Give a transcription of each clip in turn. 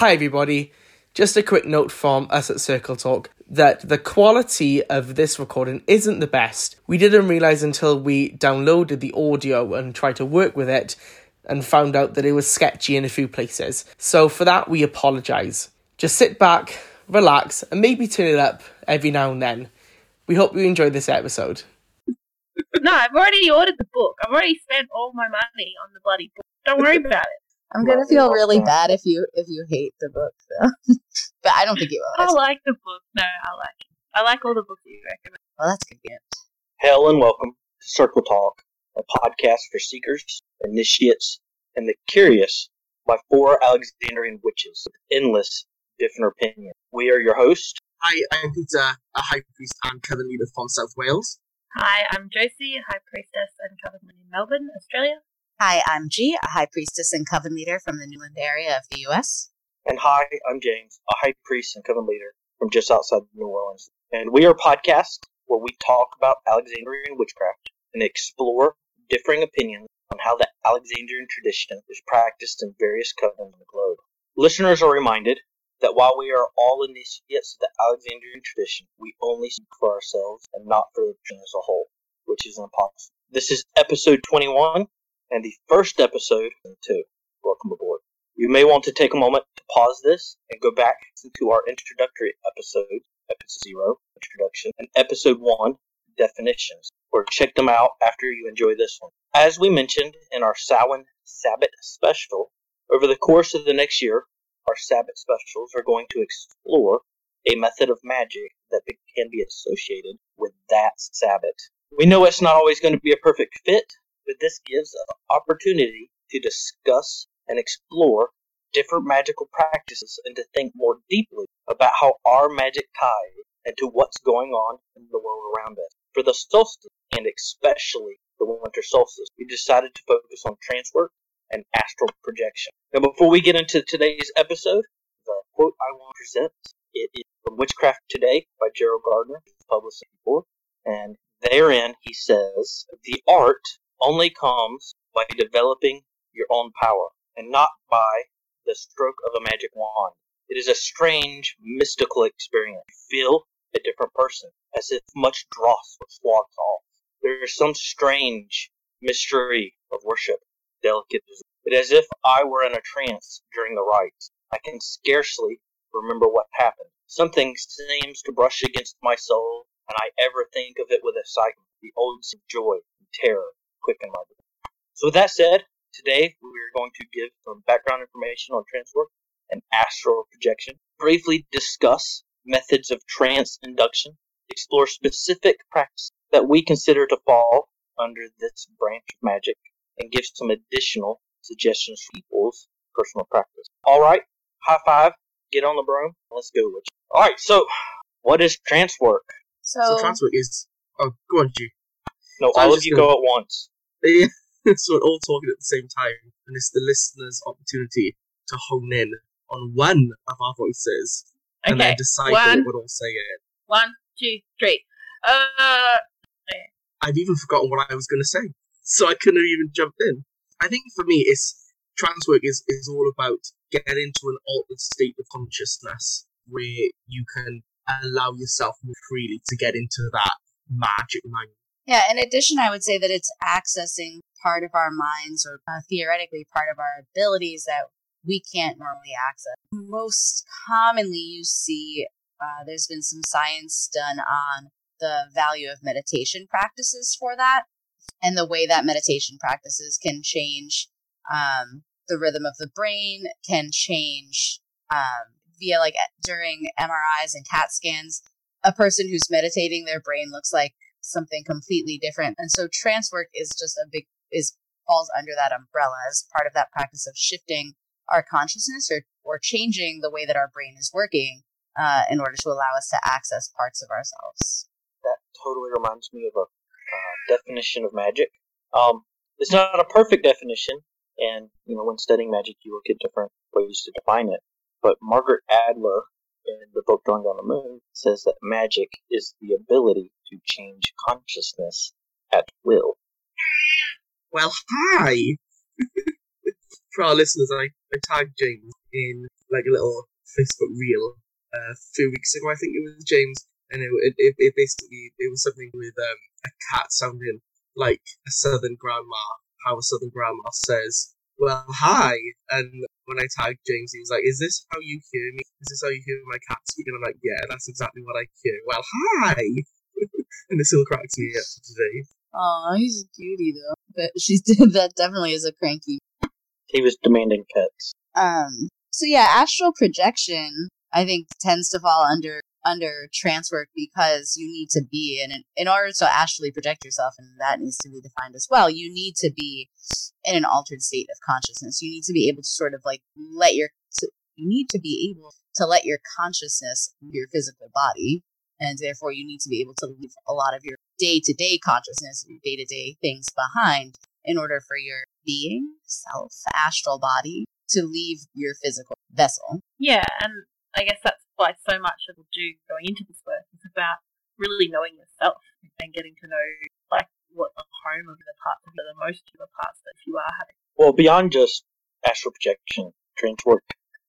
Hi, everybody. Just a quick note from us at Circle Talk that the quality of this recording isn't the best. We didn't realize until we downloaded the audio and tried to work with it and found out that it was sketchy in a few places. So, for that, we apologize. Just sit back, relax, and maybe turn it up every now and then. We hope you enjoy this episode. No, I've already ordered the book. I've already spent all my money on the bloody book. Don't worry about it. I'm gonna feel really bad if you if you hate the book though. but I don't think you will. I like the book. No, I like it. I like all the books you recommend. Well, that's convenient. Hail and welcome to Circle Talk, a podcast for seekers, initiates, and the curious by four Alexandrian witches with endless different opinions. We are your hosts. Hi, I'm Peter, a high priest and coven leader from South Wales. Hi, I'm Josie, High Priestess and Coven in Melbourne, Australia. Hi, I'm G, a high priestess and coven leader from the New England area of the U.S. And hi, I'm James, a high priest and coven leader from just outside New Orleans. And we are a podcast where we talk about Alexandrian witchcraft and explore differing opinions on how the Alexandrian tradition is practiced in various covens on the globe. Listeners are reminded that while we are all initiates of the Alexandrian tradition, we only speak for ourselves and not for the tradition as a whole, which is impossible. This is episode 21 and the first episode two. Welcome aboard. You may want to take a moment to pause this and go back to our introductory episode, episode zero, introduction, and episode one, definitions, or check them out after you enjoy this one. As we mentioned in our Samhain Sabbath special, over the course of the next year, our Sabbath specials are going to explore a method of magic that can be associated with that Sabbath. We know it's not always going to be a perfect fit, but this gives an opportunity to discuss and explore different magical practices and to think more deeply about how our magic ties into what's going on in the world around us. For the solstice, and especially the winter solstice, we decided to focus on trance work and astral projection. Now, before we get into today's episode, the quote I want to present it is from Witchcraft Today by Gerald Gardner, published before, and therein he says, "The art only comes by developing your own power, and not by the stroke of a magic wand. It is a strange, mystical experience. You feel a different person, as if much dross was swapped off. There is some strange mystery of worship, delicate as but as if I were in a trance during the rites. I can scarcely remember what happened. Something seems to brush against my soul, and I ever think of it with excitement, the old joy and terror quicken my breath. So with that said, today we're going to give some background information on trance work and astral projection, briefly discuss methods of trance induction, explore specific practices that we consider to fall under this branch of magic, and give some additional suggestions for people's personal practice. All right, high five, get on the broom, let's go. Rich. All right, so what is trance work? So, So, trance work is. Oh, go on, G. No, So all of you gonna- go at once. Yeah, so we're all talking at the same time, and it's the listener's opportunity to hone in on one of our voices and then decide one. what we're all saying. One, two, three. Uh, I've even forgotten what I was going to say, so I couldn't have even jumped in. I think for me, it's trance work is, is all about getting into an altered state of consciousness where you can allow yourself more freely to get into that magic mind. Yeah. In addition, I would say that it's accessing part of our minds, or uh, theoretically part of our abilities that we can't normally access. Most commonly, you see uh, there's been some science done on the value of meditation practices for that, and the way that meditation practices can change um, the rhythm of the brain, can change um, via like during MRIs and CAT scans. A person who's meditating, their brain looks like something completely different, and so trance work is just a big is falls under that umbrella as part of that practice of shifting our consciousness or or changing the way that our brain is working uh, in order to allow us to access parts of ourselves. That totally reminds me of a uh, definition of magic. Um, it's not a perfect definition, and you know when studying magic, you look at different ways to define it. But Margot Adler, in the book Drawing Down the Moon, says that magic is the ability to change consciousness at will. Well, hi! For our listeners, I, I tagged James in like a little Facebook reel uh, a few weeks ago. I think it was James, and it it, it, it basically it was something with um, a cat sounding like a southern grandma. How a southern grandma says, "Well, hi," and when I tagged James, he was like, "Is this how you hear me? Is this how you hear my cat speak?" And I'm like, "Yeah, that's exactly what I hear." Well, hi, and it still cracks me up today. Oh, he's a cutie though. But she's that definitely is a cranky. He was demanding pets. Um. So yeah, astral projection I think tends to fall under under trance work because you need to be in an, in order to actually project yourself and that needs to be defined as well you need to be in an altered state of consciousness. You need to be able to sort of like let your you need to be able to let your consciousness your physical body and therefore you need to be able to leave a lot of your day-to-day consciousness your day-to-day things behind in order for your being self astral body to leave your physical vessel. Yeah, and I guess that's why so much of do going into this work is about really knowing yourself and getting to know like what the home of the parts of the most of the parts that you are having. Well, beyond just astral projection, trance work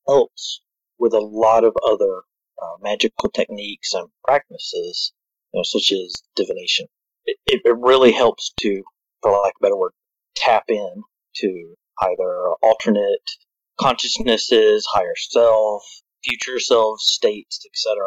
helps with a lot of other uh, magical techniques and practices, you know, such as divination. It, it, really helps to, for lack of a better word, tap in to either alternate consciousnesses, higher self, future selves, states, etc.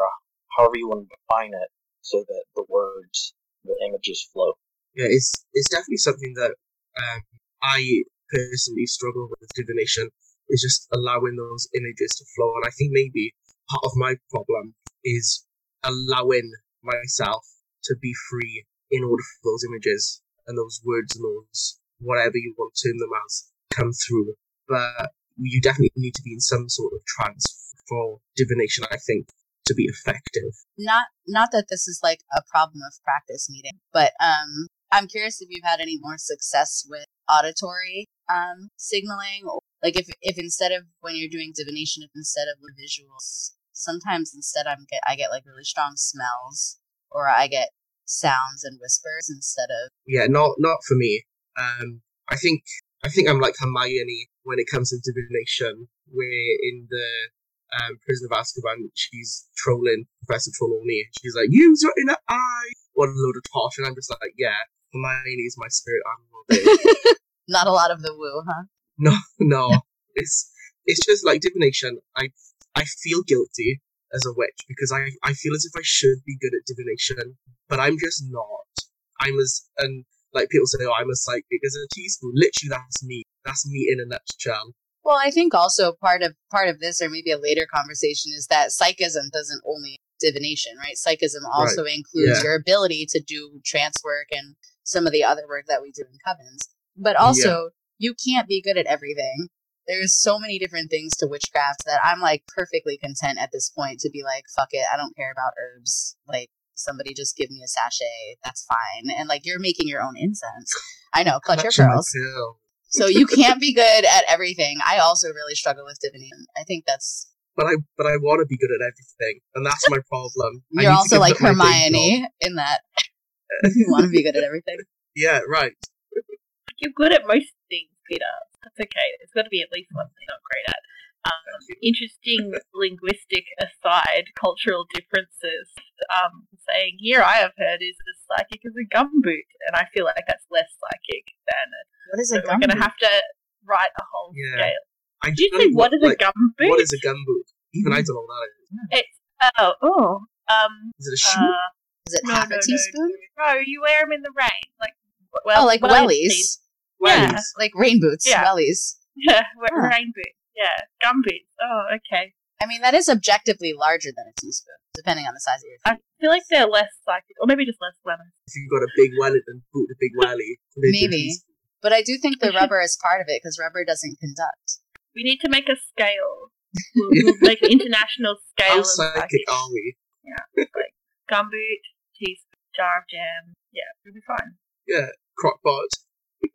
However you want to define it, so that the words, the images flow. Yeah, it's it's definitely something that um, I personally struggle with divination. Is just allowing those images to flow, and I think maybe part of my problem is allowing myself to be free in order for those images and those words and those whatever you want to term them as come through. But you definitely need to be in some sort of trance for divination, I think, to be effective. not not that this is like a problem of practice meeting, but um I'm curious if you've had any more success with auditory um signaling or like if if instead of when you're doing divination if instead of the visuals sometimes instead I'm get I get like really strong smells or I get sounds and whispers instead of Yeah, not not for me. Um, I think I think I'm like Hermione when it comes to divination, where in the um, Prisoner of Azkaban, she's trolling Professor Trelawney. She's like, use your inner eye! What a load of tosh. And I'm just like, yeah, Hermione is my spirit animal. not a lot of the woo, huh? no, no. It's it's just like divination. I I feel guilty as a witch because I, I feel as if I should be good at divination, but I'm just not. I'm as and like people say, oh, I'm a psychic as a teaspoon. Literally, that's me. That's me in a nutshell. Well, I think also part of part of this, or maybe a later conversation, is that psychism doesn't only divination, right? Psychism also includes Yeah. your ability to do trance work and some of the other work that we do in covens. But also, you can't be good at everything. There's so many different things to witchcraft that I'm like perfectly content at this point to be like, fuck it, I don't care about herbs. Like somebody just give me a sachet, that's fine. And like you're making your own incense. I know, clutch your Clutching my pearls. Pearl. So you can't be good at everything. I also really struggle with divination. I think that's But I but I want to be good at everything, and that's my problem. I you're also like up my day job. Hermione in that you want to be good at everything. Yeah, right. You're good at most things, Peter. That's okay. There's got to be at least one thing I'm great at. Um, interesting linguistic aside, cultural differences. Um, saying here I have heard is as psychic as a gumboot, and I feel like that's less psychic than it. What is So a we're going to have to write a whole Yeah. scale. I Did you don't say what is like, a gumboot? What is a gumboot? Even I don't know what that is. It's oh oh um Is it a shoe? uh, Is it no, half no, a no, teaspoon? No, no, you wear them in the rain, like well, oh, like wellies, wellies, yeah. Like rain boots, Yeah. wellies. Yeah, wear Huh. rain boots. Yeah, gum boots. Oh, okay. I mean, that is objectively larger than a teaspoon, depending on the size of your I feel like they're less psychic, or maybe just less glamorous. If you've got a big Wellington boot, a big welly. Maybe. But I do think the rubber is part of it because rubber doesn't conduct. We need to make a scale. We'll, we'll make an international scale How psychic psychic. are we? Gum boot, teaspoon, jar of jam. Yeah, it'll be fine. Yeah, crockpot.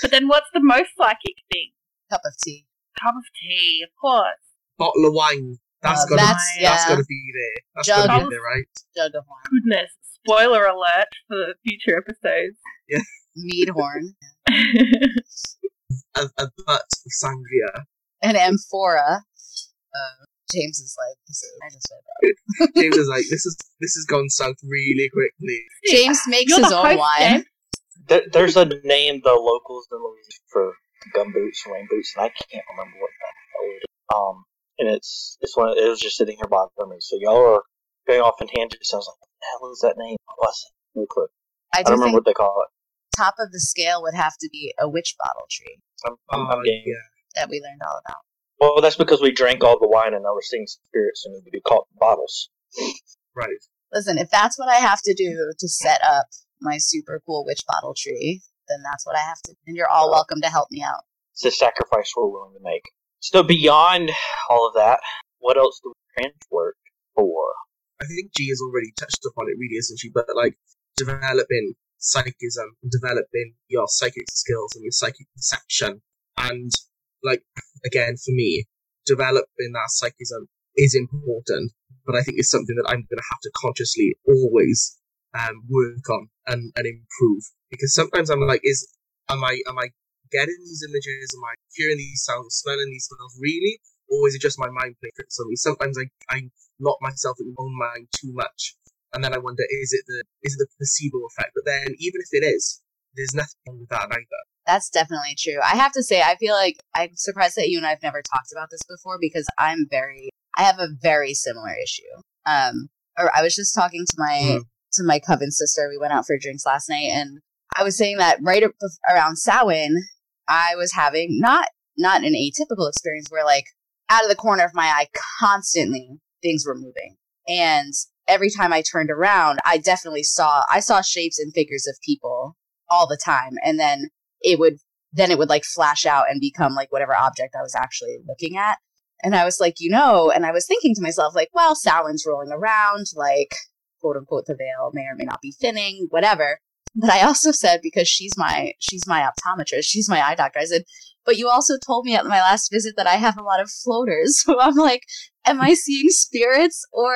But then what's the most psychic thing? Cup of tea. Cup of tea, of course. Bottle of wine. That's Uh, gotta that's that's yeah. gotta be there. That's Jug. gotta be there, right? Jug of wine. Goodness. Spoiler alert for the future episodes. Yeah. Mead horn. A, a butt of sangria. an amphora. Uh, James is like, this is, I just read that. James is like, this is this has gone south really quickly. James makes You're his own host, wine. There, there's a name the locals in Louisiana for gum boots, and rain boots, and I can't remember what the hell it is. Um, and it's it's one. It was just sitting here bothering me. So y'all are going off in tangents. I was like, what the hell is that name? What's it? No clue. I I do don't remember what they call it. top of the scale would have to be a witch bottle tree I'm, I'm, Oh I'm game. yeah. that we learned all about. Well, that's because we drank all the wine and now we're seeing spirits and we be caught in bottles. Right. Listen, if that's what I have to do to set up my super cool witch bottle tree, then that's what I have to. And you're all welcome to help me out. It's a sacrifice we're willing to make. So beyond all of that, what else do we transport for? I think G has already touched upon it, really, isn't she? But like developing psychism, developing your psychic skills and your psychic perception, and like again for me, developing that psychism is important. But I think it's something that I'm going to have to consciously always um, work on and, and improve because sometimes I'm like, is am I am I getting these images? Am I hearing these sounds, smelling these smells really? Or is it just my mind playing tricks on me? Sometimes I, I lock myself in my own mind too much and then I wonder, is it the is it the placebo effect? But then, even if it is, there's nothing wrong with that either. That's definitely true. I have to say, I feel like I'm surprised that you and I've never talked about this before because I'm very, I have a very similar issue. Um, or I was just talking to my Mm. To my coven sister. We went out for drinks last night, and I was saying that right around Samhain, I was having not not an atypical experience where like out of the corner of my eye, constantly things were moving, and every time I turned around, I definitely saw I saw shapes and figures of people all the time, and then it would then it would like flash out and become like whatever object I was actually looking at. And I was like, you know, and I was thinking to myself, like, well, Samhain's rolling around, like, quote unquote, the veil may or may not be thinning, whatever. But I also said, because she's my she's my optometrist, she's my eye doctor, I said, but you also told me at my last visit that I have a lot of floaters. So I'm like, am I seeing spirits or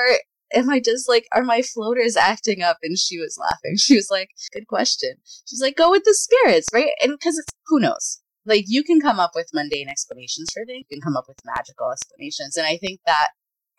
am I just like, are my floaters acting up? And she was laughing. She was like, good question. She's like, go with the spirits, right? And because it's, who knows? Like, you can come up with mundane explanations for things, you can come up with magical explanations. And I think that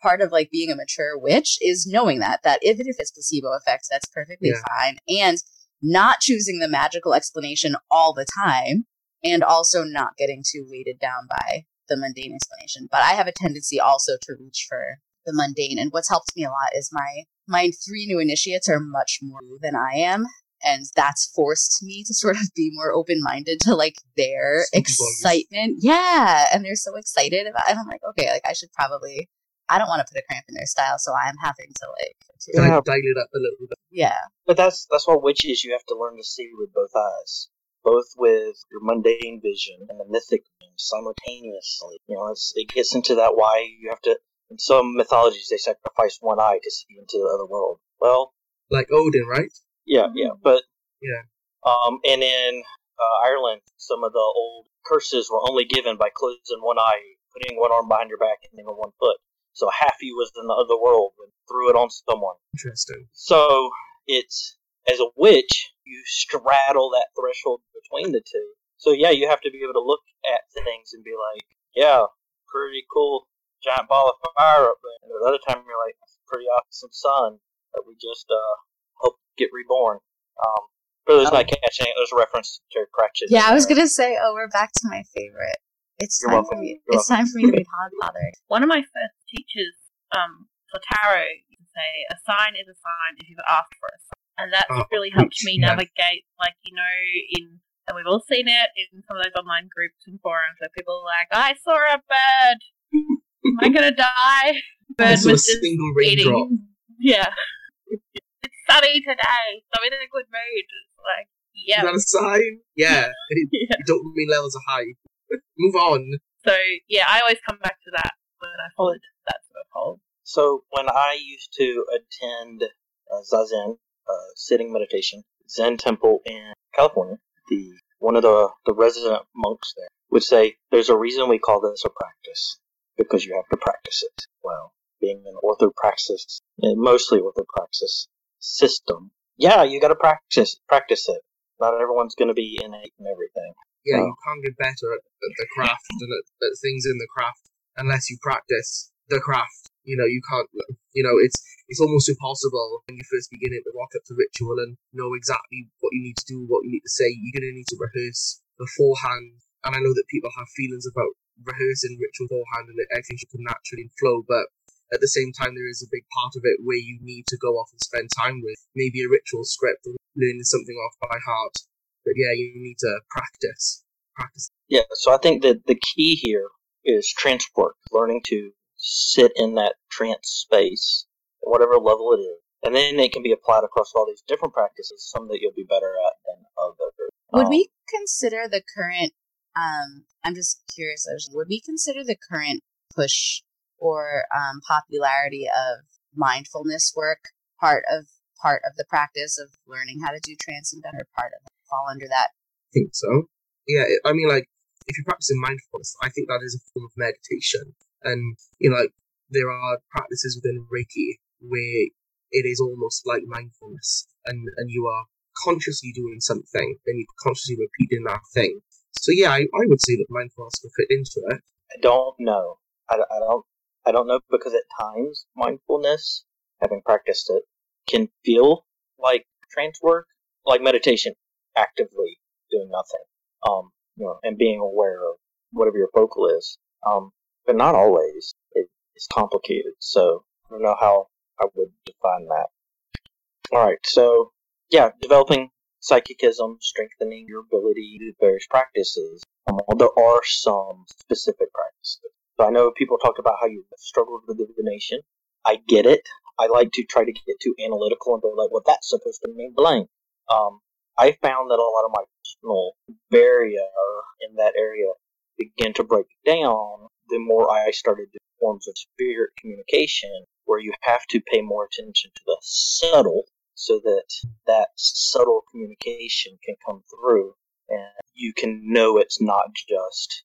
part of like being a mature witch is knowing that, that even if it's placebo effects, that's perfectly Yeah. fine. And not choosing the magical explanation all the time and also not getting too weighted down by the mundane explanation. But I have a tendency also to reach for the mundane. And what's helped me a lot is my my three new initiates are much more than I am. And that's forced me to sort of be more open minded to like their excitement. Yeah. And they're so excited about and I'm like, okay, like I should probably I don't want to put a cramp in their style, so I'm having to like to- To, like, Yeah. dial it up a little bit. yeah. But that's that's what witches you have to learn to see with both eyes, both with your mundane vision and the mythic vision simultaneously. You know, it's, it gets into that why you have to. In some mythologies, they sacrifice one eye to see into the other world. Well, Like Odin, right? yeah, yeah, but Yeah. Um, and in uh, Ireland, some of the old curses were only given by closing one eye, putting one arm behind your back, and then one foot. So half you was in the other world and threw it on someone. Interesting. So it's as a witch, you straddle that threshold between the two. So yeah, you have to be able to look at things and be like, yeah, pretty cool giant ball of fire up there. And the other time you're like, pretty awesome sun that we just uh helped get reborn. Um, for those Oh. not catching it, there's a reference to Cratchit. Yeah, I was gonna say, oh, we're back to my favorite. It's You're time welcome. for me. You're it's time for me to be godfather. One of my first teachers um, for tarot to say, "A sign is a sign if you've asked for a sign," and that's Oh, really helped me yeah. navigate, like you know, in and we've all seen it in some of those online groups and forums where people are like, "I saw a bird. Am I gonna die?" Bird was just single raindrop. eating. Yeah, it's sunny today. So I'm in a good mood. It's like, yeah, Is that a sign? Yeah. yeah. You dopamine levels are high. Move on. So yeah, I always come back to that when I followed that sort of. So when I used to attend uh, zazen, uh, sitting meditation, Zen temple in California, the one of the the resident monks there would say, "There's a reason we call this a practice because you have to practice it." Well, being an orthopraxis, mostly orthopraxis system, yeah, you got to practice practice it. Not everyone's going to be innate in everything. yeah, Oh. you can't get better at, at the craft and at, at things in the craft unless you practice the craft. You know, you can't. You know, it's it's almost impossible when you first begin it to walk up to ritual and know exactly what you need to do, what you need to say. You're gonna need to rehearse beforehand. And I know that people have feelings about rehearsing ritual beforehand and everything should come naturally and flow, but at the same time, there is a big part of it where you need to go off and spend time with maybe a ritual script or learning something off by heart. But yeah, you need to practice. Practice. Yeah, so I think that the key here is transport, learning to sit in that trance space at whatever level it is. And then it can be applied across all these different practices, some that you'll be better at than others. Would Um, we consider the current? Um, I'm just curious. Would we consider the current push or um, popularity of mindfulness work part of part of the practice of learning how to do transcendental or part of it fall under that? I think so. Yeah, I mean, like, if you're practicing mindfulness, I think that is a form of meditation. And, you know, like, there are practices within Reiki where it is almost like mindfulness and, and you are consciously doing something and you're consciously repeating that thing. So, yeah, I, I would say that mindfulness would fit into it. I don't know. I, I don't. I don't know because at times mindfulness, having practiced it, can feel like trance work, like meditation, actively doing nothing. Um, you know, and being aware of whatever your focal is. Um, but not always. It, it's complicated. So I don't know how I would define that. All right. So yeah, developing psychicism, strengthening your ability to various practices. Um, there are some specific practices. So I know people talk about how you struggled with divination. I get it. I like to try to get too analytical and go like, well, that's supposed to mean blank. Um, I found that a lot of my personal barrier in that area began to break down the more I started doing forms of spirit communication, where you have to pay more attention to the subtle, so that that subtle communication can come through, and you can know it's not just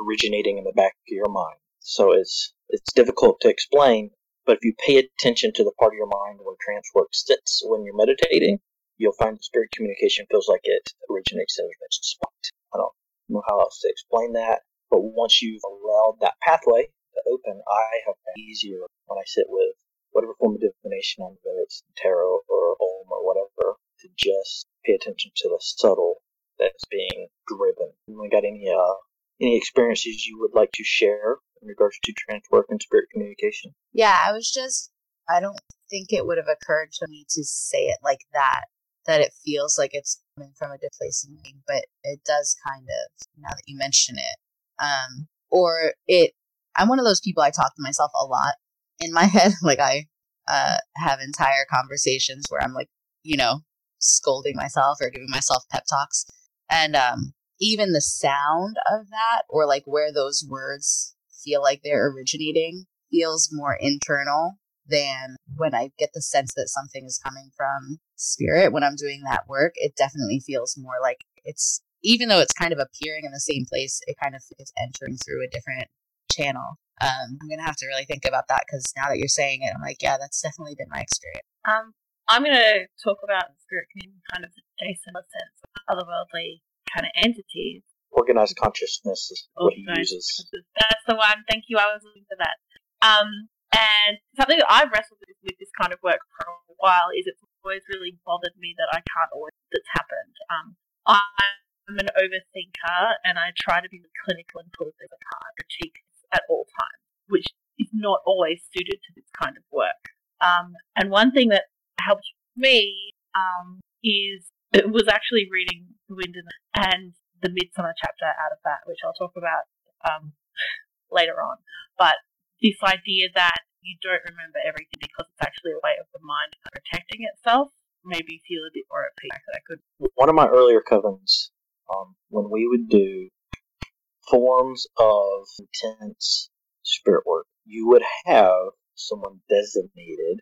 originating in the back of your mind. So it's it's difficult to explain, but if you pay attention to the part of your mind where trance work sits when you're meditating, you'll find spirit communication feels like it originates in that spot. I don't know how else to explain that, but once you've allowed that pathway to open, I have easier when I sit with whatever form of divination, whether it's tarot or ogham or whatever, to just pay attention to the subtle that's being driven. You got any uh, any experiences you would like to share in regards to trance work and spirit communication? Yeah, I was just. I don't think it would have occurred to me to say it like that. That it feels like it's coming from a in me, but it does kind of now that you mention it. Um, or it. I'm one of those people. I talk to myself a lot in my head. Like I uh, have entire conversations where I'm like, you know, scolding myself or giving myself pep talks, and um, even the sound of that, or like where those words feel like they're originating, feels more internal than when I get the sense that something is coming from spirit when I'm doing that work. It definitely feels more like it's, even though it's kind of appearing in the same place, it kind of is entering through a different channel. Um, I'm gonna have to really think about that because now that you're saying it, I'm like, yeah, that's definitely been my experience. Um, I'm going to talk about spirit community kind of adjacent sense of otherworldly kind of entities. Organized consciousness is what he uses. That's the one. Thank you. I was looking for that. Um, and something that I've wrestled with, with this kind of work for a while is it's always really bothered me that I can't always that's happened. Um, I'm an overthinker and I try to be clinical and pull things apart, critique at all times, which is not always suited to this kind of work. Um, and one thing that helped me um, is it was actually reading The Wind and, the Midsummer chapter out of that, which I'll talk about um, later on. But this idea that you don't remember everything because it's actually a way of the mind protecting itself made me feel a bit more at peace. That I could One of my earlier covens, um, when we would do forms of intense spirit work, you would have someone designated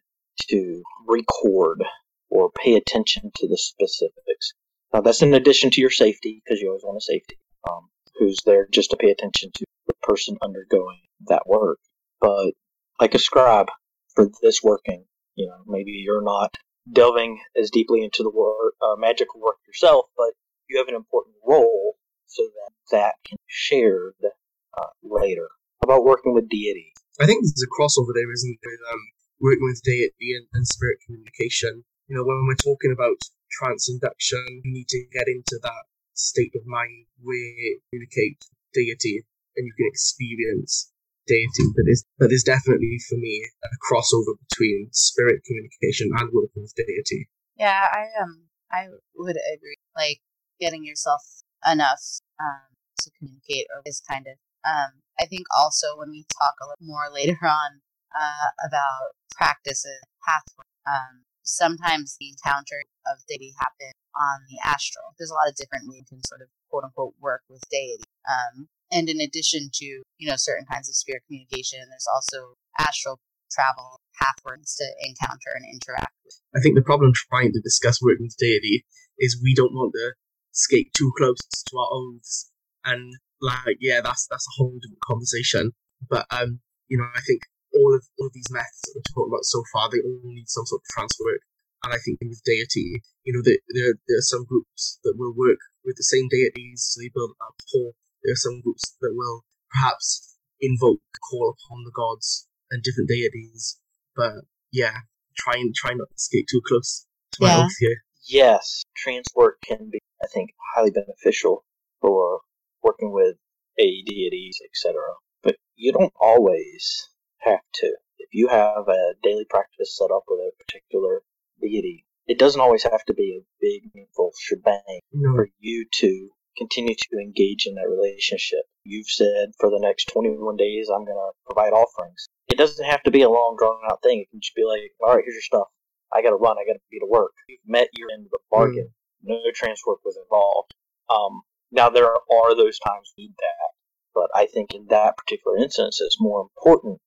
to record or pay attention to the specifics. Now, that's in addition to your safety, because you always want a safety, um, who's there just to pay attention to the person undergoing that work. But like a scribe for this working, you know, maybe you're not delving as deeply into the work, uh, magical work yourself, but you have an important role. so that that can be shared uh, later. How about working with deity? I think there's a crossover there, isn't there? With, um, working with deity and, and spirit communication. You know, when we're talking about trance induction, you need to get into that state of mind where you communicate deity and you can experience deity. But there's, but there's definitely, for me, a crossover between spirit communication and working with deity. Yeah, I um, I would agree. Like getting yourself enough um, to communicate or is kind of. Um, I think also when we talk a little more later on uh, about practices, pathway, um, sometimes the encounter of deity happen on the astral. There's a lot of different ways you can sort of quote unquote work with deity. Um, and in addition to, you know, certain kinds of spirit communication, there's also astral travel pathways to encounter and interact with. I think the problem trying to discuss working with deity is we don't want to skate too close to our oaths. And like, yeah, that's that's a whole different conversation. But um, you know, I think all of all of these methods that we've talked about so far, they all need some sort of transfer work. And I think with deity, you know, there, there, there are some groups that will work with the same deities, so they build up rapport. There are some groups that will perhaps invoke, call upon the gods and different deities. But yeah, try and try not to skate too close to my Yeah. oath here. Yes, trance work can be, I think, highly beneficial for working with a deities, etc. But you don't always have to. If you have a daily practice set up with a particular deity, it doesn't always have to be a big, meaningful shebang No, for you to continue to engage in that relationship. You've said for the next 21 days, I'm going to provide offerings. It doesn't have to be a long, drawn out thing. It can just be like, all right, here's your stuff. I got to run. I got to be to work. You've met your end of the bargain. No trans work was involved. Um, now, there are those times need that. But I think in that particular instance, it's more important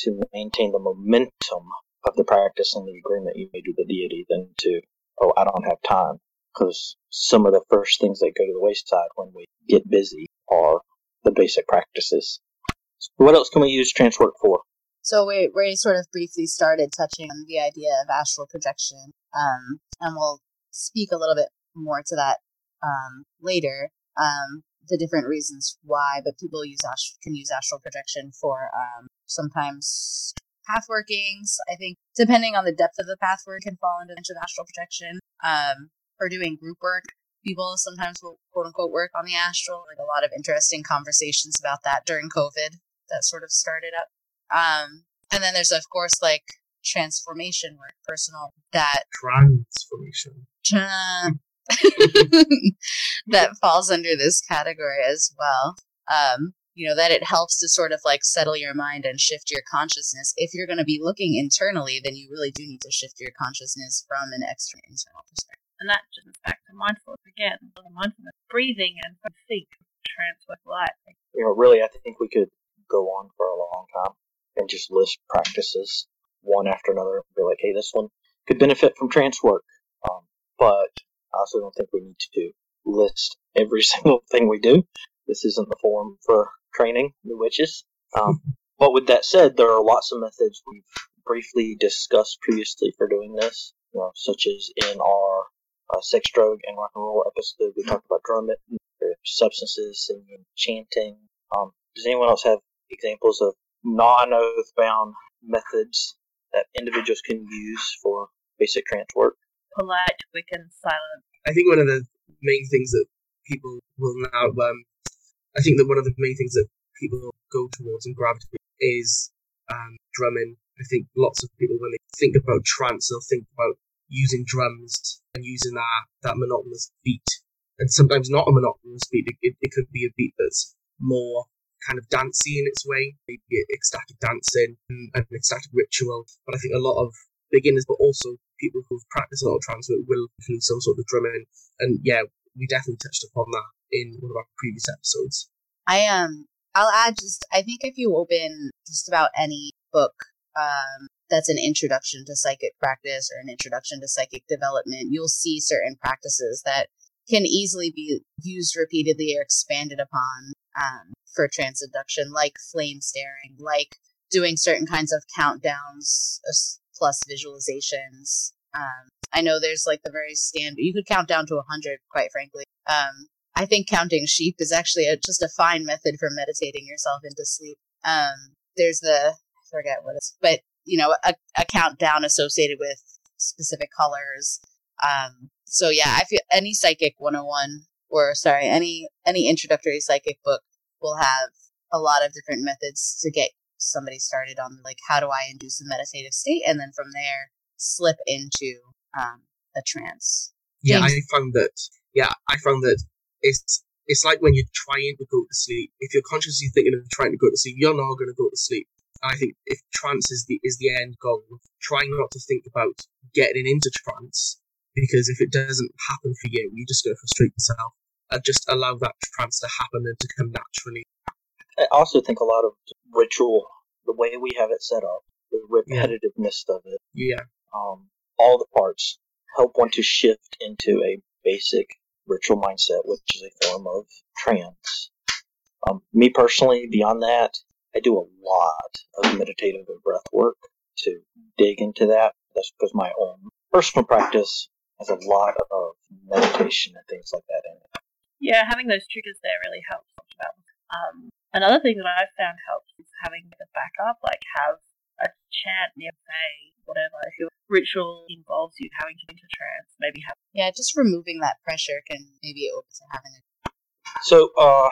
to maintain the momentum of the practice and the agreement you made with the deity than to, oh, I don't have time because some of the first things that go to the wayside when we get busy are the basic practices. What else can we use trance work for? So we we sort of briefly started touching on the idea of astral projection, um, and we'll speak a little bit more to that um, later. Um, the different reasons why, but people use ast- can use astral projection for um, sometimes path workings. I think depending on the depth of the path work can fall into of astral projection. Um, for doing group work, people sometimes will quote unquote work on the astral. Like a lot of interesting conversations about that during COVID that sort of started up. Um, and then there's of course like transformation work, personal that transformation. that falls under this category as well. Um, you know that it helps to sort of like settle your mind and shift your consciousness. If you're going to be looking internally, then you really do need to shift your consciousness from an external internal perspective. And that just back to mindfulness again. the Mindfulness, breathing and think, trance with light. You know, really, I think we could go on for a long time and just list practices one after another and be like, hey, this one could benefit from trance work. Um, but I also don't think we need to list every single thing we do. This isn't the forum for training new witches. Um, but with that said, there are lots of methods we've briefly discussed previously for doing this, you know, such as in our uh, sex, drug, and rock and roll episode, we talked about drumming, substances, singing, chanting. Um, does anyone else have examples of non-oath bound methods that individuals can use for basic trance work? Polite, Wiccan, silent. I think one of the main things that people will now, um, I think that one of the main things that people go towards and gravitate is um, drumming. I think lots of people, when they think about trance, they'll think about using drums and using that, that monotonous beat. And sometimes not a monotonous beat, it, it, it could be a beat that's more kind of dancey in its way, maybe ecstatic dancing and an ecstatic ritual. But I think a lot of beginners, but also people who've practiced a lot of trance work will include some sort of drumming. And yeah, we definitely touched upon that in one of our previous episodes. I um I'll add just I think if you open just about any book um that's an introduction to psychic practice or an introduction to psychic development, you'll see certain practices that can easily be used repeatedly or expanded upon um, for trance induction, like flame staring, like doing certain kinds of countdowns plus visualizations. Um, I know there's like the very standard. You could count down to a hundred, quite frankly. Um, I think counting sheep is actually a, just a fine method for meditating yourself into sleep. Um, there's the I forget what it's, but you know, a, a countdown associated with specific colors. Um, so yeah, I feel any psychic 101 or sorry, any any introductory psychic book will have a lot of different methods to get somebody started on like how do I induce a meditative state, and then from there slip into um, a trance. Yeah, James? I found that. Yeah, I found that it's it's like when you're trying to go to sleep. If you're consciously thinking of trying to go to sleep, you're not going to go to sleep. I think if trance is the is the end goal, try not to think about getting into trance because if it doesn't happen for you, you just go frustrate yourself. And just allow that trance to happen and to come naturally. I also think a lot of ritual, the way we have it set up, the repetitiveness of it, Yeah, um, all the parts help one to shift into a basic ritual mindset, which is a form of trance. Um, me personally, beyond that, I do a lot of meditative and breath work to dig into that. That's because my own personal practice has a lot of meditation and things like that in it. Yeah, having those triggers there really helps. Um, another thing that I've found helps is having the backup, like have a chant nearby, whatever. If your ritual involves you having to enter trance, maybe have Yeah, just removing that pressure can maybe open to having a So, uh,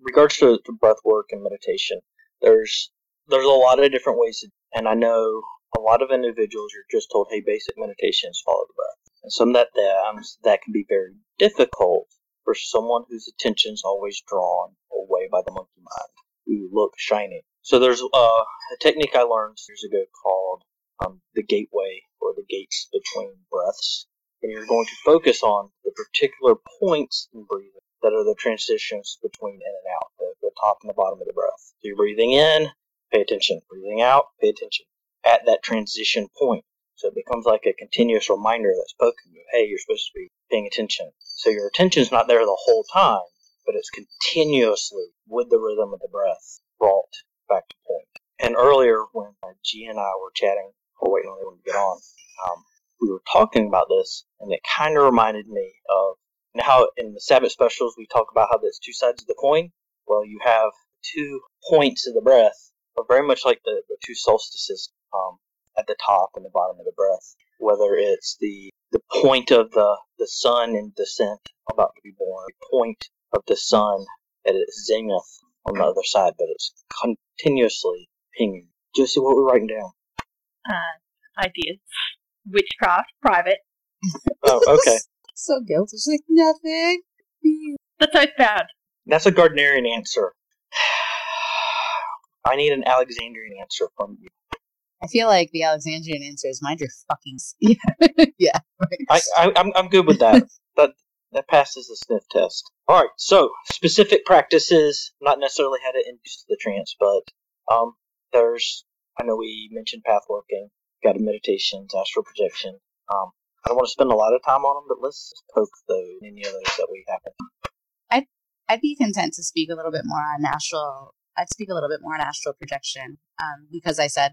regards to, to breath work and meditation, there's there's a lot of different ways, to, and I know a lot of individuals are just told, "Hey, basic meditation is follow the breath," and some that times that can be very difficult for someone whose attention's always drawn away by the monkey mind, who look shiny. So there's uh, a technique I learned years ago called um, the gateway or the gates between breaths, and you're going to focus on the particular points in breathing that are the transitions between in and out, the, the top and the bottom of the breath. So you're breathing in, pay attention. Breathing out, pay attention. At that transition point. So it becomes like a continuous reminder that's poking you, hey, you're supposed to be paying attention. So your attention's not there the whole time, but it's continuously with the rhythm of the breath brought back to point. And earlier when uh, G and I were chatting, or waiting on everyone to get on, um, we were talking about this, and it kind of reminded me of how in the Sabbath specials we talk about how there's two sides of the coin. Well, you have two points of the breath, very much like the, the two solstices um, at the top and the bottom of the breath. Whether it's the the point of the the sun in descent, about to be born, the point of the sun at its zenith on the other side, but it's continuously pinging. Josie, what we're writing down? uh, ideas. Witchcraft, private. Oh, okay. so guilty. She's like nothing. That's so bad. That's a Gardnerian answer. I need an Alexandrian answer from you. I feel like the Alexandrian answer is mind your fucking s- yeah yeah. Right. I, I I'm I'm good with that. that that passes the sniff test. All right. So specific practices, not necessarily how to induce the trance, but um, there's I know we mentioned path working, guided meditations, astral projection. Um, I don't want to spend a lot of time on them, but let's poke those any others that we happen. I'd be content to speak a little bit more on astral. I'd speak a little bit more on astral projection um, because I said,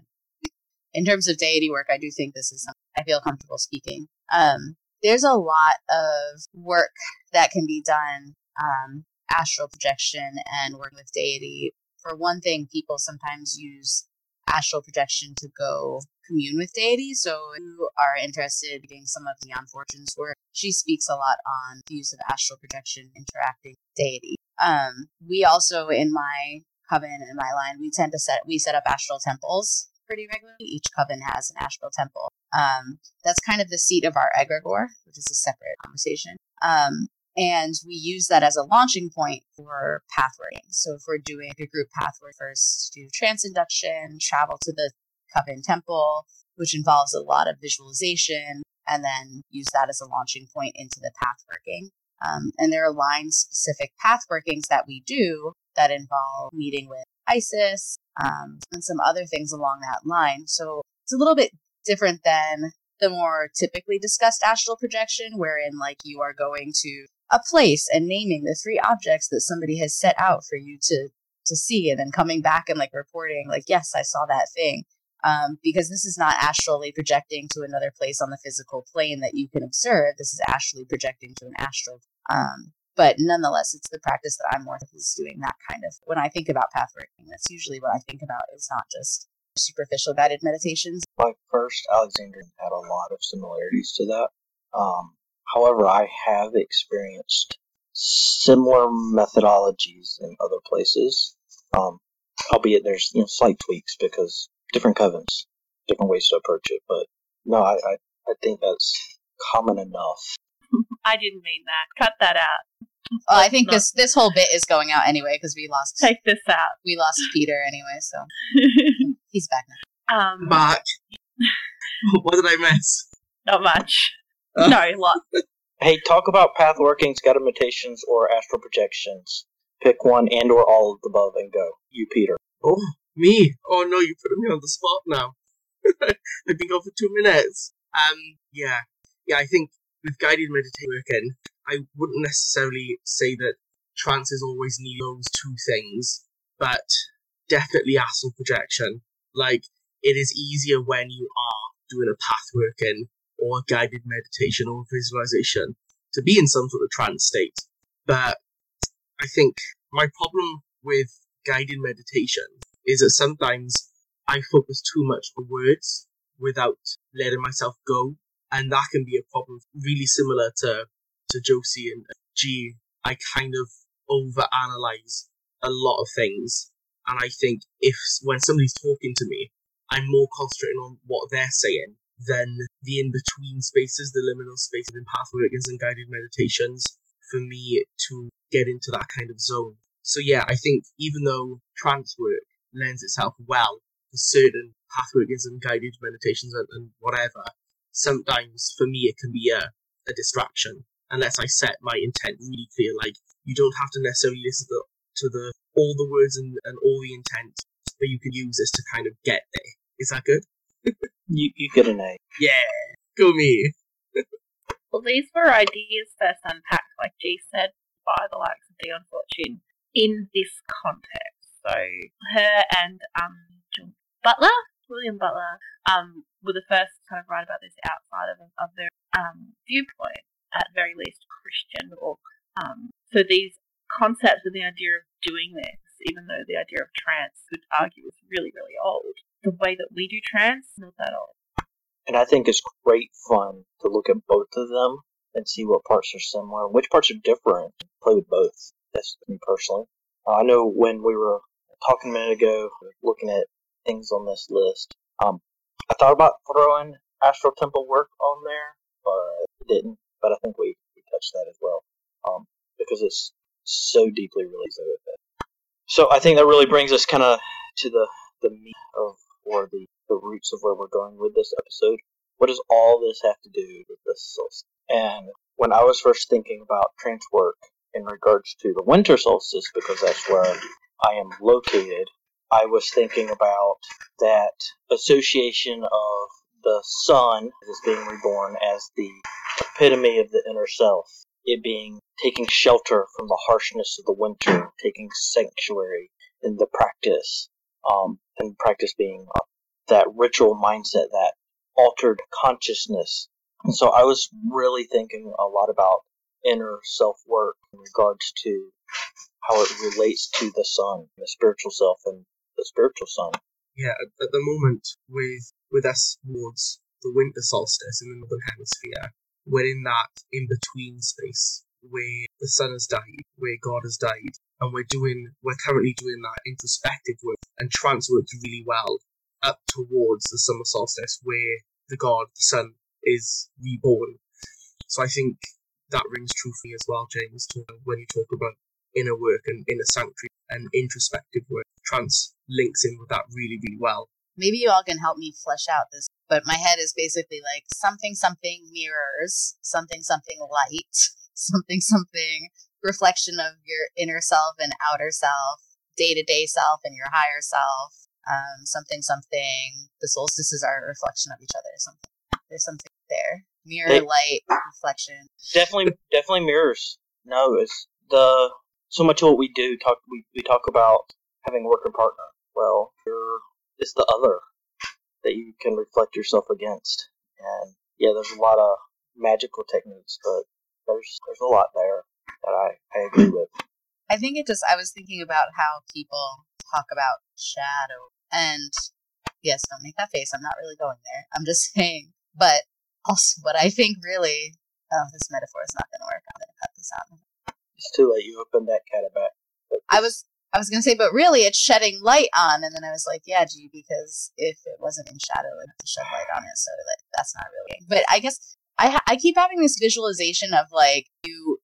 in terms of deity work, I do think this is something I feel comfortable speaking. Um, there's a lot of work that can be done, um, astral projection and working with deity. For one thing, people sometimes use astral projection to go commune with deity. So if you are interested in getting some of Dion Fortune's work, she speaks a lot on the use of astral projection interacting with deity. Um, we also in my coven and my line, we tend to set we set up astral temples pretty regularly. Each coven has an astral temple. Um, that's kind of the seat of our egregore, which is a separate conversation. Um, and we use that as a launching point for pathworking. So if we're doing a group pathwork, first do trance induction, travel to the coven temple, which involves a lot of visualization, and then use that as a launching point into the pathworking. Um, and there are line specific pathworkings that we do that involve meeting with Isis um, and some other things along that line. So it's a little bit different than the more typically discussed astral projection, wherein like you are going to a place and naming the three objects that somebody has set out for you to to see, and then coming back and like reporting like, yes, I saw that thing. Um, because this is not astrally projecting to another place on the physical plane that you can observe. This is astrally projecting to an astral um, But nonetheless, it's the practice that I'm more is doing that kind of. When I think about pathworking, that's usually what I think about. It's not just superficial guided meditations. My first Alexandrian had a lot of similarities to that. Um, however, I have experienced similar methodologies in other places, um, albeit there's you know slight tweaks because different covens, different ways to approach it. But no, I, I, I think that's common enough. I didn't mean that. Cut that out. Well, I think Not- this this whole bit is going out anyway because we lost Take this out. we lost Peter anyway, so he's back now. um, Back. what did I miss? not much. Uh. no, lot. Hey, talk about path workings, guided meditations, or astral projections. Pick one and or all of the above and go. You, Peter. Oh, me. Oh no, you put me on the spot now. I've been gone for two minutes. Um, yeah, yeah. I think with guided meditation I wouldn't necessarily say that trances always need those two things, but definitely astral projection. Like it is easier when you are doing a path working or guided meditation or visualization to be in some sort of trance state. But I think my problem with guided meditation is that sometimes I focus too much on words without letting myself go, and that can be a problem. Really similar to to Josie and G. I kind of overanalyze a lot of things, and I think if when somebody's talking to me, I'm more concentrating on what they're saying than the in between spaces, the liminal spaces in path workings and guided meditations for me to get into that kind of zone. So yeah, I think even though trance work lends itself well to certain path workings and guided meditations and, and whatever, sometimes for me it can be a, a distraction unless I set my intent really clear. Like you don't have to necessarily listen to, to the all the words and, and all the intent, but you can use this to kind of get there. Is that good? You, you get an A. Yeah, go me. Well, these were ideas first unpacked, like G said, by the likes of Dion Fortune in this context. So her and um, John Butler, William Butler, um, were the first to kind of write about this outside of, of their um, viewpoint, at very least Christian. Or um, so these concepts and the idea of doing this, even though the idea of trance would argue is really, really old, the way that we do trance not that old. And I think it's great fun to look at both of them and see what parts are similar, which parts are different. Play with both. That's me personally. Uh, I know when we were talking a minute ago, looking at things on this list, um, I thought about throwing Astral Temple work on there, but didn't. But I think we, we touched that as well, um, because it's so deeply related with it. So I think that really brings us kind of to the the meat of or the the roots of where we're going with this episode. What does all this have to do with this solstice? And when I was first thinking about trance work in regards to the winter solstice, because that's where I am located, I was thinking about that association of the sun as being reborn as the epitome of the inner self. It being taking shelter from the harshness of the winter, taking sanctuary in the practice, um, and practice being that ritual mindset, that altered consciousness. And so I was really thinking a lot about inner self work in regards to how it relates to the sun, the spiritual self, and the spiritual sun. Yeah, at, at the moment, with with us towards the winter solstice in the northern hemisphere, we're in that in between space where the sun has died, where God has died, and we're doing we're currently doing that introspective work and trance works really well up towards the summer solstice where the God, the sun, is reborn. So I think that rings true for me as well, James, when you talk about inner work and inner sanctuary and introspective work. Trance links in with that really, really well. Maybe you all can help me flesh out this, but my head is basically like something something mirrors, something something light, something something reflection of your inner self and outer self, day to day self and your higher self. Um, something something. The solstices are a reflection of each other. Something there's something there. Mirror, They- light, reflection. definitely definitely mirrors. No, it's the so much of what we do talk we, we talk about having a working partner. Well, you're it's the other that you can reflect yourself against. And yeah, there's a lot of magical techniques, but there's there's a lot there. that I, I agree with. I think it just, I was thinking about how people talk about shadow. And yes, don't make that face. I'm not really going there. I'm just saying. But also, what I think really, oh, this metaphor is not to work. I'm to cut this out. It's too late. You opened that of back. I was I was gonna say, but really, it's shedding light on, and then I was like, yeah, gee, because if it wasn't in shadow, it'd have to shed light on it, so that that's not really. But I guess I ha- I keep having this visualization of like you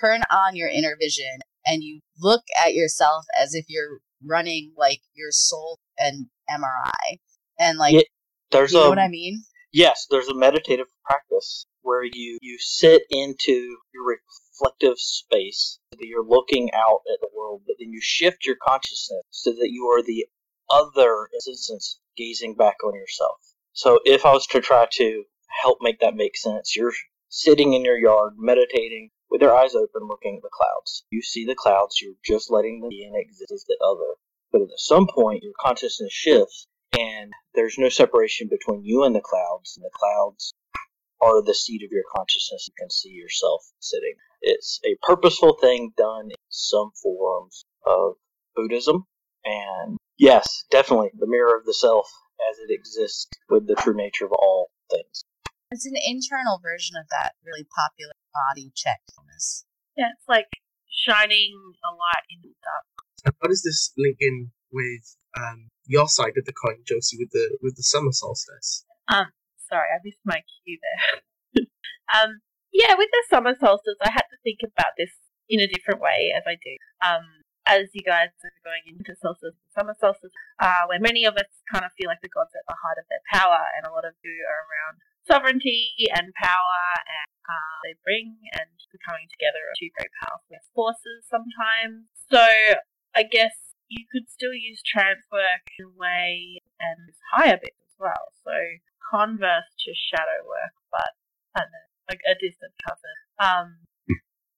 turn on your inner vision and you look at yourself as if you're running like your soul and MRI, and like Yeah, There's you know a what I mean? yes, there's a meditative practice where you you sit into your reflective space that you're looking out at the world, but then you shift your consciousness so that you are the other instance gazing back on yourself. So if I was to try to help make that make sense, you're sitting in your yard meditating with your eyes open looking at the clouds. You see the clouds, you're just letting them be and exist as the other. But at some point your consciousness shifts and there's no separation between you and the clouds, and the clouds are the seat of your consciousness. You can see yourself sitting. It's a purposeful thing done in some forms of Buddhism, and yes, definitely the mirror of the self as it exists with the true nature of all things. It's an internal version of that really popular body check illness. Yeah, it's like shining a light in the dark. And how does this link in with um, your side of the coin, Josie, with the with the summer solstice? Um, Sorry, I missed my cue there. um, yeah, with the summer solstice, I had to think about this in a different way as I do. Um, as you guys are going into solstice and summer solstice, uh, where many of us kind of feel like the gods at the heart of their power, and a lot of you are around sovereignty and power, and uh, they bring and the coming together of two very powerful forces sometimes. So I guess you could still use trance work in a way and higher bits as well. So converse to shadow work, but I don't know, like a distant cousin. Um,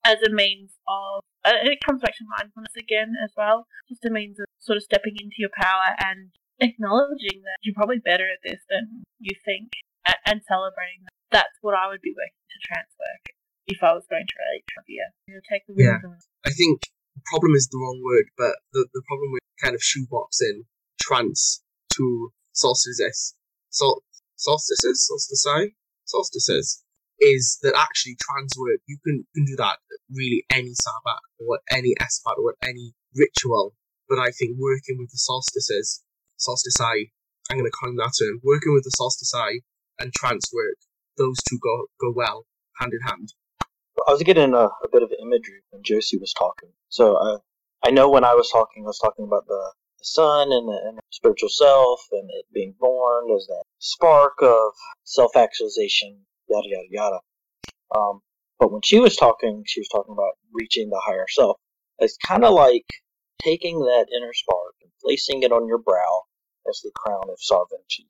as a means of, uh, it comes back to mindfulness again as well. Just a means of sort of stepping into your power and acknowledging that you're probably better at this than you think, and, and celebrating that. That's what I would be working to trance work if I was going to really try to you know, take the Yeah. and I think problem is the wrong word, but the, the problem with kind of shoeboxing trance to solstices, sol, solstices, solstici, solstices, is that actually trance work, you can, can do that really any Sabbath or any Esbat or any ritual. But I think working with the solstices, solstici, I'm going to coin that term, working with the solstice solstici and trance work, those two go, go well hand in hand. I was getting a, a bit of imagery when Josie was talking. So I, I know when I was talking, I was talking about the, the sun and the, and the spiritual self and it being born as that spark of self actualization, yada, yada, yada. Um, but when she was talking, she was talking about reaching the higher self. It's kind of like taking that inner spark and placing it on your brow as the crown of sovereignty.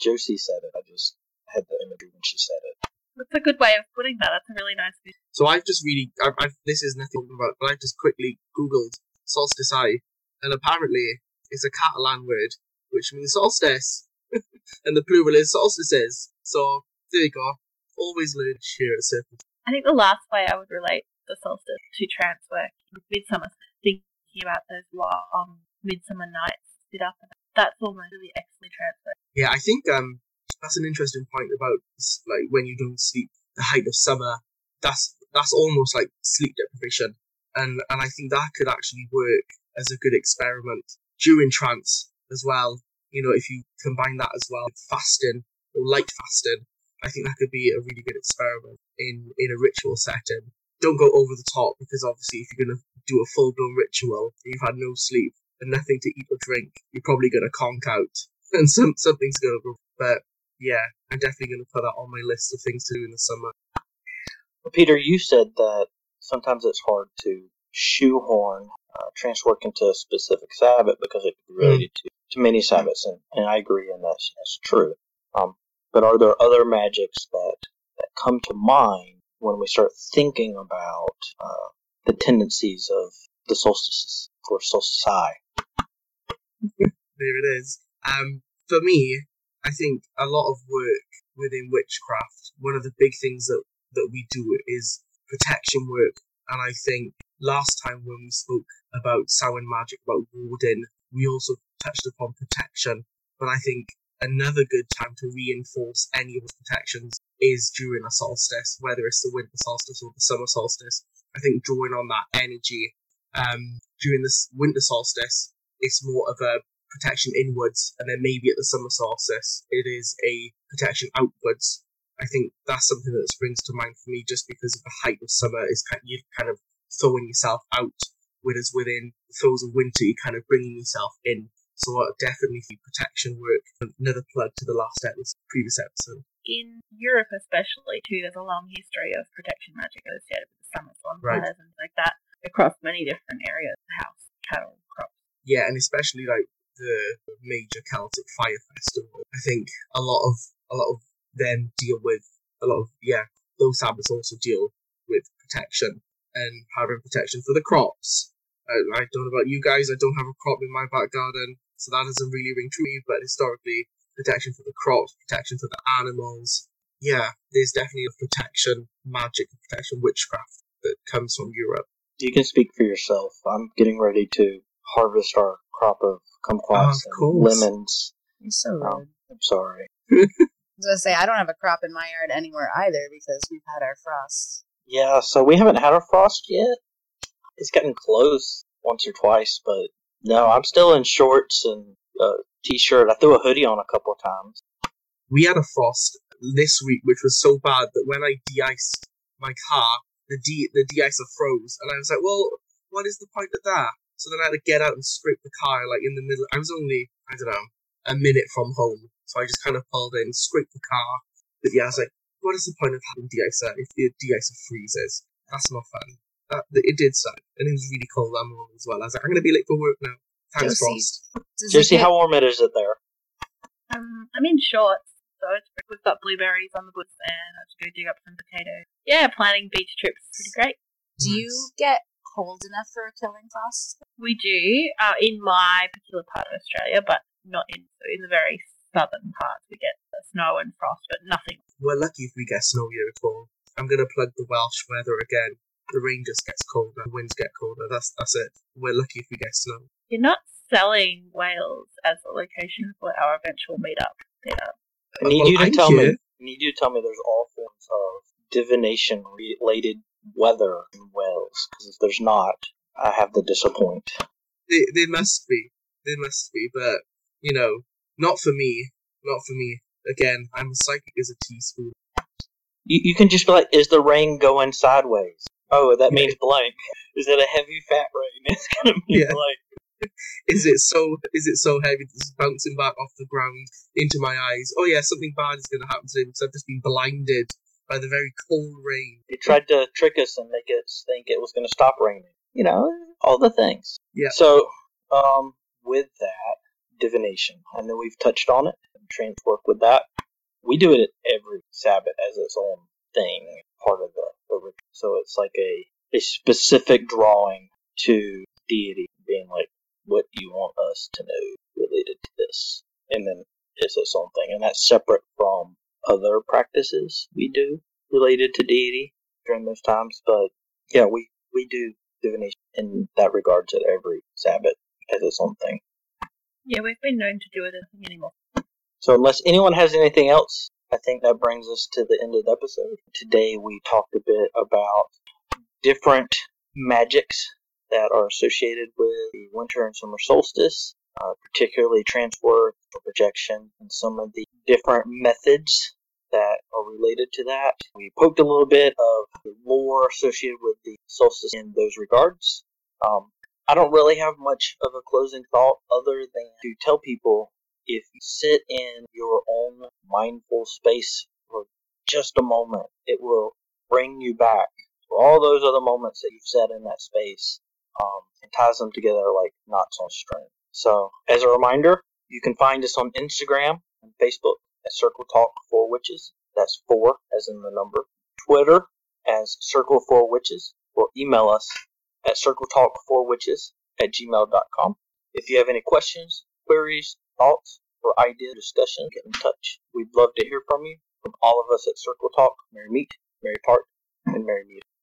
Josie said it. I just had the imagery when she said it. That's a good way of putting that. That's a really nice visual. So I've just really, I've, I've, this is nothing about, but I've just quickly googled solstice solstici, and apparently it's a Catalan word which means solstice, and the plural is solstices. So there you go. Always learn here at Circle. I think the last way I would relate the solstice to trance work with midsummer, thinking about those long midsummer nights, sit up, and that's almost really excellent trance work. Yeah, I think um that's an interesting point about like when you don't sleep, the height of summer. That's that's almost like sleep deprivation, and and I think that could actually work as a good experiment during trance as well. You know, if you combine that as well with fasting or light fasting, I think that could be a really good experiment in in a ritual setting. Don't go over the top because obviously if you're gonna do a full blown ritual, and you've had no sleep and nothing to eat or drink, you're probably gonna conk out, and some something's gonna go. But yeah, I'm definitely gonna put that on my list of things to do in the summer. Well, Peter, you said that sometimes it's hard to shoehorn uh, trance work into a specific Sabbath because it could be related to, to many Sabbaths, and, and I agree, and that's, that's true. Um, but are there other magics that, that come to mind when we start thinking about uh, the tendencies of the solstices for solstici? There it is. Um, for me, I think a lot of work within witchcraft. One of the big things that that we do is protection work And I think last time when we spoke about Samhain magic, about warding, we also touched upon protection. But I think another good time to reinforce any of those protections is during a solstice, whether it's the winter solstice or the summer solstice. I think drawing on that energy um, during this winter solstice, it's more of a protection inwards, and then maybe at the summer solstice, it is a protection outwards. I think that's something that springs to mind for me just because of the height of summer is kind of, you kind of throwing yourself out, whereas within the throes of winter, you're kind of bringing yourself in. So uh, definitely for protection work. Another plug to the last episode, previous episode. In Europe, especially, too, there's a long history of protection magic associated with the summer bonfires Right. and things like that across many different areas house, cattle, crops. Yeah, and especially like the major Celtic fire festival. I think a lot of a lot of them deal with a lot of yeah. Those sabbaths also deal with protection and having protection for the crops. I, I don't know about you guys. I don't have a crop in my back garden, so that doesn't really ring true. But historically, protection for the crops, protection for the animals. Yeah, there's definitely a protection, magic, protection, witchcraft that comes from Europe. You can speak for yourself. I'm getting ready to harvest our crop of kumquats Of and lemons. You're so um, rude. Oh. I'm sorry. I was gonna say I don't have a crop in my yard anywhere either because we've had our frost. Yeah, so we haven't had our frost yet. It's gotten close once or twice, but no, I'm still in shorts and a t-shirt. I threw a hoodie on a couple of times. we had a frost this week, which was so bad that when I de-iced my car, the de the de-icer froze, and I was like, "Well, what is the point of that?" So then I had to get out and scrape the car, like in the middle. I was only, I don't know, a minute from home, so I just kind of pulled in, scraped the car. But yeah, I was like, "What is the point of having de-icer if the de-icer freezes? That's not fun." That, it did suck, and it was really cold that morning as well. I was like, "I'm gonna be late for work now." Thanks, Josie. Frost. Does Josie, get- how warm it is it there? Um, I'm in shorts, so it's, we've got blueberries on the woods and I have to go dig up some potatoes. Yeah, planning beach trips is pretty great. do you get cold enough for a killing frost? We do uh, in my particular part of Australia, but not in in the very southern parts. We get the snow and frost, but nothing. We're lucky if we get snow here at all. I'm gonna plug the Welsh weather again. The rain just gets colder, the winds get colder. That's that's it. We're lucky if we get snow. You're not selling Wales as a location for our eventual meetup, Peter. I need Well, you to I'm tell here. me. I need you to tell me there's all forms of divination related weather in Wales. Because if there's not, I have to disappoint. There, there must be. There must be, but you know, not for me. Not for me. Again, I'm as psychic as a teaspoon. You, you can just be like, is the rain going sideways? Oh, that means blank. Is it a heavy fat rain? It's gonna be Yeah. blank. Is it so? Is it so heavy? that It's bouncing back off the ground into my eyes. Oh yeah, something bad is gonna happen to me because I've just been blinded by the very cold rain. They tried to trick us and make us think it was gonna stop raining. You know, all the things. Yeah. So, um, with that divination, I know we've touched on it. Trance work with that. We do it every Sabbath as its own thing, part of the, the ritual. So it's like a a specific drawing to deity, being like, what do you want us to know related to this? And then it's its own thing. And that's separate from other practices we do related to deity during those times. But yeah, we, we do divination in that regards at every Sabbath as its own thing. Yeah, we've been known to do it anymore. So unless anyone has anything else, I think that brings us to the end of the episode. Today we talked a bit about different magics that are associated with the winter and summer solstice, uh, particularly transfer projection, and some of the different methods that are related to that. We poked a little bit of the lore associated with the solstice in those regards. Um, I don't really have much of a closing thought other than to tell people if you sit in your own mindful space for just a moment, it will bring you back to all those other moments that you've sat in that space um, and ties them together like knots on string. So, as a reminder, you can find us on Instagram and Facebook at Circle Talk 4 Witches. That's four as in the number. Twitter as Circle for Witches, or email us at circletalk4witches at gmail.com. If you have any questions, queries, thoughts, or idea discussion, get in touch. We'd love to hear from you. From all of us at Circle Talk, Merry Meet, Merry Part, and Merry Meet.